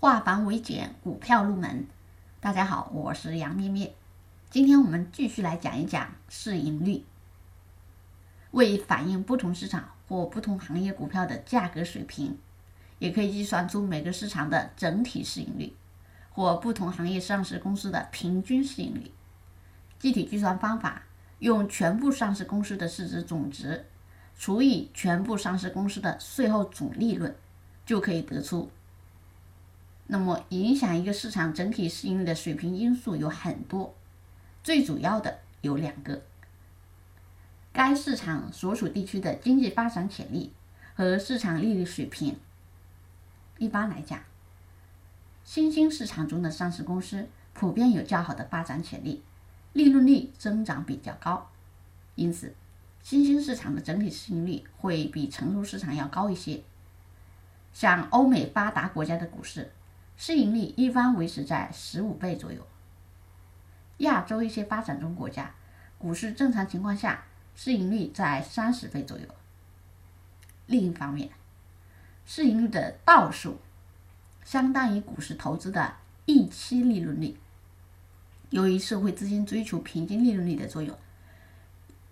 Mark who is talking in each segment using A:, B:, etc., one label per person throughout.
A: 化繁为简，股票入门。大家好，我是杨咩咩。今天我们继续来讲一讲市盈率。为反映不同市场或不同行业股票的价格水平，也可以计算出每个市场的整体市盈率，或不同行业上市公司的平均市盈率。具体计算方法，用全部上市公司的市值总值除以全部上市公司的税后总利润，就可以得出。那么，影响一个市场整体市盈率的水平因素有很多，最主要的有两个。该市场所属地区的经济发展潜力和市场利率水平。一般来讲，新兴市场中的上市公司普遍有较好的发展潜力，利润率增长比较高，因此新兴市场的整体市盈率会比成熟市场要高一些。像欧美发达国家的股市，市盈率一般维持在十五倍左右。亚洲一些发展中国家，股市正常情况下。市盈率在三十倍左右。另一方面，市盈率的倒数相当于股市投资的预期利润率。由于社会资金追求平均利润率的作用，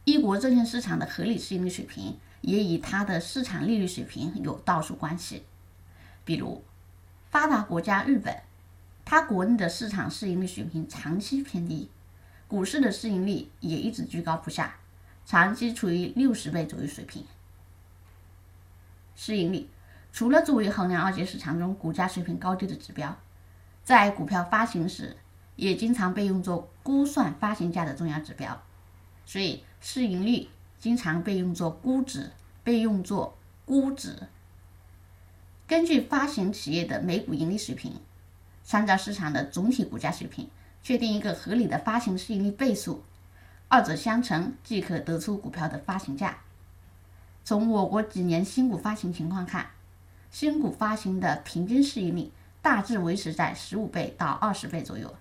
A: 一国证券市场的合理市盈率水平也与它的市场利率水平有倒数关系。比如，发达国家日本，它国内的市场市盈率水平长期偏低，股市的市盈率也一直居高不下。长期处于六十倍左右水平。市盈率除了作为衡量二级市场中股价水平高低的指标，在股票发行时也经常被用作估算发行价的重要指标。所以，市盈率经常被用作估值，被用作估值。根据发行企业的每股盈利水平，参照市场的总体股价水平，确定一个合理的发行市盈率倍数。二者相乘即可得出股票的发行价。从我国几年新股发行情况看，新股发行的平均市盈率大致维持在十五倍到二十倍左右。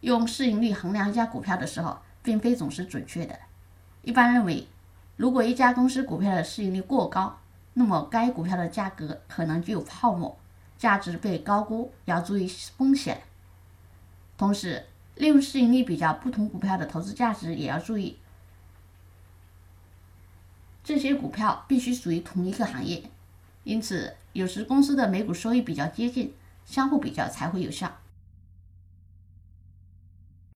A: 用市盈率衡量一家股票的时候，并非总是准确的。一般认为，如果一家公司股票的市盈率过高，那么该股票的价格可能具有泡沫，价值被高估，要注意风险。同时，利用市盈率比较不同股票的投资价值也要注意，这些股票必须属于同一个行业，因此有时公司的每股收益比较接近，相互比较才会有效。